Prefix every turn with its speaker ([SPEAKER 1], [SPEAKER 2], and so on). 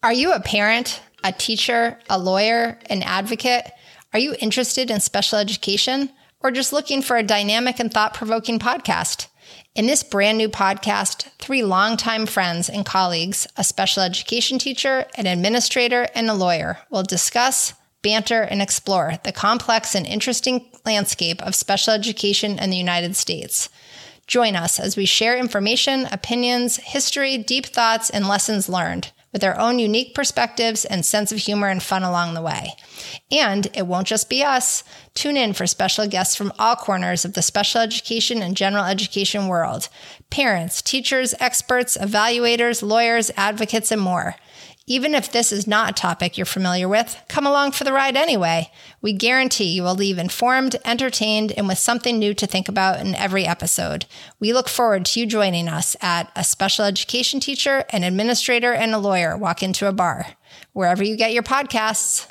[SPEAKER 1] Are you a parent, a teacher, a lawyer, an advocate? Are you interested in special education or just looking for a dynamic and thought provoking podcast? In this brand new podcast, three longtime friends and colleagues, a special education teacher, an administrator, and a lawyer, will discuss, banter, and explore the complex and interesting landscape of special education in the United States. Join us as we share information, opinions, history, deep thoughts, and lessons learned with their own unique perspectives and sense of humor and fun along the way. And it won't just be us. Tune in for special guests from all corners of the special education and general education world parents, teachers, experts, evaluators, lawyers, advocates, and more. Even if this is not a topic you're familiar with, come along for the ride anyway. We guarantee you will leave informed, entertained, and with something new to think about in every episode. We look forward to you joining us at a special education teacher, an administrator, and a lawyer walk into a bar. Wherever you get your podcasts.